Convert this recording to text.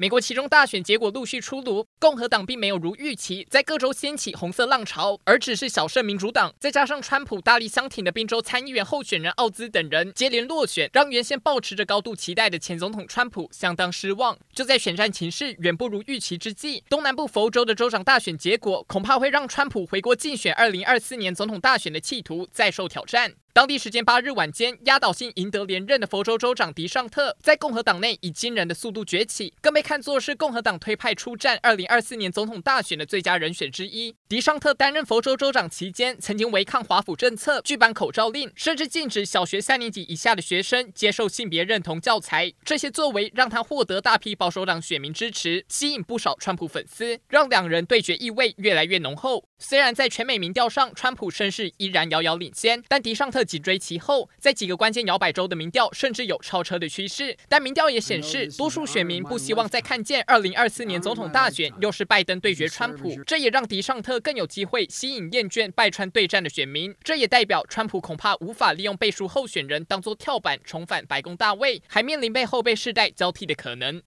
美国其中大选结果陆续出炉，共和党并没有如预期在各州掀起红色浪潮，而只是小胜民主党。再加上川普大力相挺的宾州参议员候选人奥兹等人接连落选，让原先抱持着高度期待的前总统川普相当失望。就在选战情势远不如预期之际，东南部佛州的州长大选结果恐怕会让川普回国竞选二零二四年总统大选的企图再受挑战。当地时间八日晚间，压倒性赢得连任的佛州州长迪尚特，在共和党内以惊人的速度崛起，更被看作是共和党推派出战二零二四年总统大选的最佳人选之一。迪尚特担任佛州州长期间，曾经违抗华府政策，拒颁口罩令，甚至禁止小学三年级以下的学生接受性别认同教材。这些作为让他获得大批保守党选民支持，吸引不少川普粉丝，让两人对决意味越来越浓厚。虽然在全美民调上，川普声势依然遥遥领先，但迪尚特紧追其后，在几个关键摇摆州的民调甚至有超车的趋势。但民调也显示，多数选民不希望再看见2024年总统大选又是拜登对决川普，这也让迪尚特更有机会吸引厌倦拜川对战的选民。这也代表川普恐怕无法利用背书候选人当作跳板重返白宫大位，还面临被后辈世代交替的可能。